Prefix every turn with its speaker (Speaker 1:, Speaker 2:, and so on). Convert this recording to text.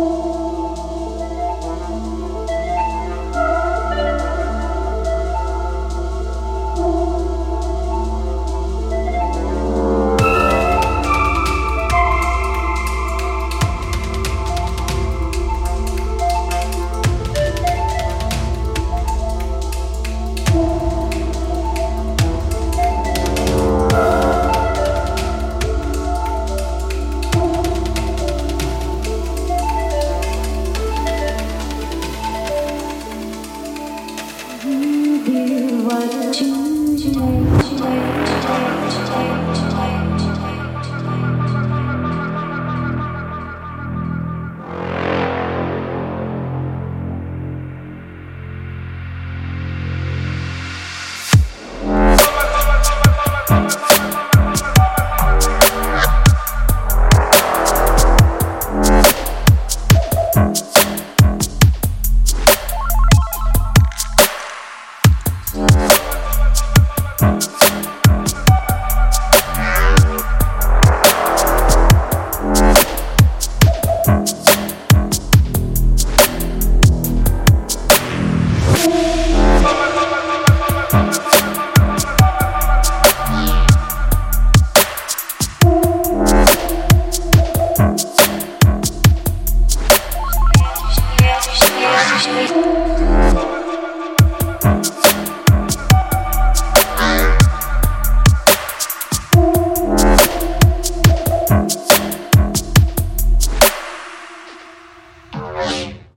Speaker 1: Oh. Thank Thank you.